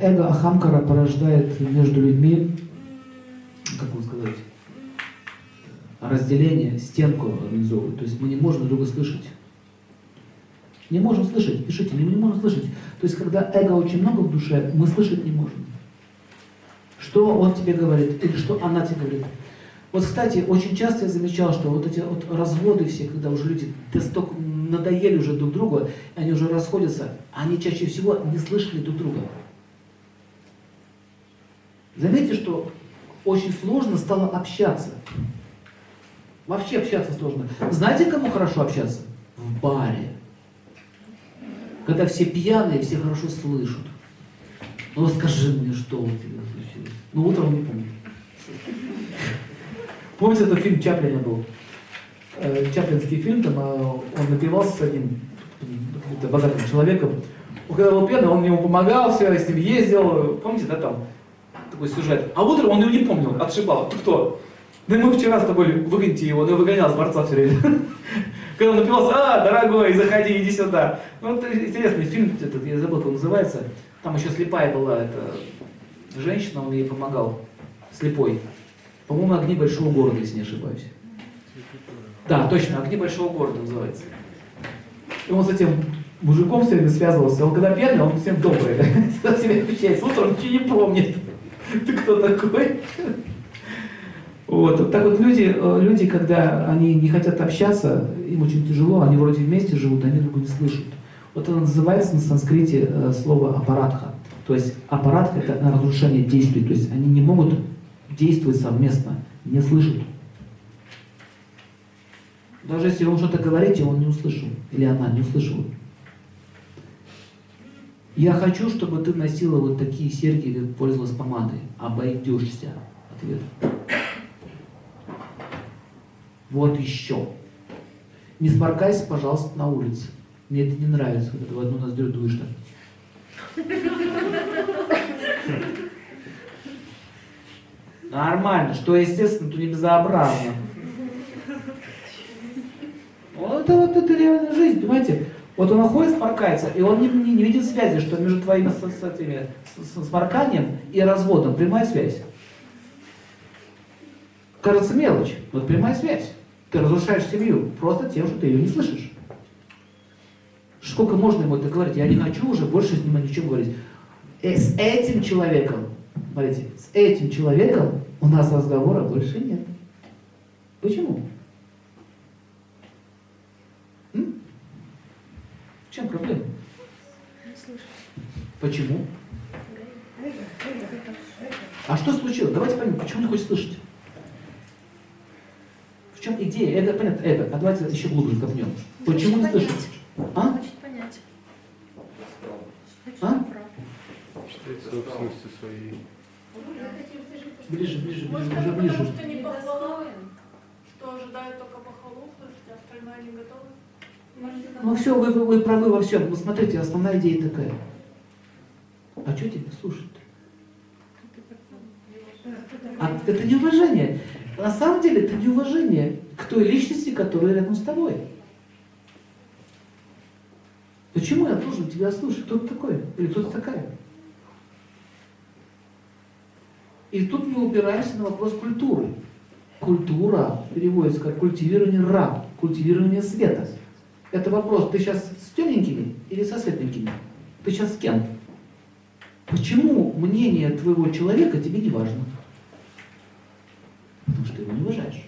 эго Ахамкара порождает между людьми, как вам сказать, разделение, стенку организовывает. То есть мы не можем друг друга слышать. Не можем слышать, пишите, мы не можем слышать. То есть когда эго очень много в душе, мы слышать не можем. Что он тебе говорит или что она тебе говорит. Вот, кстати, очень часто я замечал, что вот эти вот разводы все, когда уже люди столько надоели уже друг другу, они уже расходятся, они чаще всего не слышали друг друга. Заметьте, что очень сложно стало общаться. Вообще общаться сложно. Знаете, кому хорошо общаться? В баре. Когда все пьяные, все хорошо слышат. Ну скажи мне, что у тебя случилось. Ну утром не помню. Помните, этот фильм Чаплина был? Э, Чаплинский фильм, там э, он напивался с одним богатым человеком. Когда был пьяный, он ему помогал, все, с ним ездил. Помните, да, там такой сюжет. А утром он его не помнил, отшибал. Ты кто? Да мы вчера с тобой выгоните его, его выгонял с дворца все время. Когда он напивался, а, дорогой, заходи, иди сюда. Ну, вот интересный фильм, этот, я забыл, как он называется. Там еще слепая была эта женщина, он ей помогал. Слепой. По-моему, «Огни большого города», если не ошибаюсь. Да, точно, «Огни большого города» называется. И он с этим мужиком все время связывался. Он когда пьяный, он всем добрый. Всегда себя отвечает. Утром ничего не помнит. Ты кто такой? Вот, вот так вот люди, э, люди, когда они не хотят общаться, им очень тяжело, они вроде вместе живут, они друг друга не слышат. Вот это называется на санскрите э, слово аппаратха. То есть аппаратха это разрушение действий, то есть они не могут действовать совместно, не слышат. Даже если он что-то говорите, он не услышал, или она не услышала. Я хочу, чтобы ты носила вот такие серьги, как пользовалась помадой. Обойдешься. Ответ. Вот еще. Не сморкайся, пожалуйста, на улице. Мне это не нравится, когда ты в одну ноздрю дуешь так. Нормально, что естественно, то не безобразно. Вот это вот это реальная жизнь, понимаете? Вот он находит, сморкается, и он не, не, не видит связи, что между твоим с, с, этими, с, сморканием и разводом прямая связь. Кажется мелочь, это прямая связь. Ты разрушаешь семью просто тем, что ты ее не слышишь. Сколько можно ему это говорить? Я не хочу уже больше с ним ни о чем говорить. И с этим человеком, смотрите, с этим человеком у нас разговора больше нет. Почему? М? В чем проблема? Почему? А что случилось? Давайте поймем, почему не хочет слышать? В чем идея? Это понятно, это. А давайте еще глубже копнем. Почему не слышит? А? Хочет понять. А? Считает собственности своей. Ближе, ближе, ближе, Может, уже ближе. потому, что не похвала, что ожидают только похвалу слышать, а остальное не готовы? Ну все, вы, вы, вы правы во всем. Ну смотрите, основная идея такая. А что тебе слушать? А это неуважение. На самом деле это неуважение к той личности, которая рядом с тобой. Почему я должен тебя слушать? Кто ты такой? Или кто ты такая? И тут мы упираемся на вопрос культуры. Культура переводится как культивирование ра, культивирование света. Это вопрос, ты сейчас с темненькими или со светленькими? Ты сейчас с кем? Почему мнение твоего человека тебе не важно? Потому что ты его не уважаешь.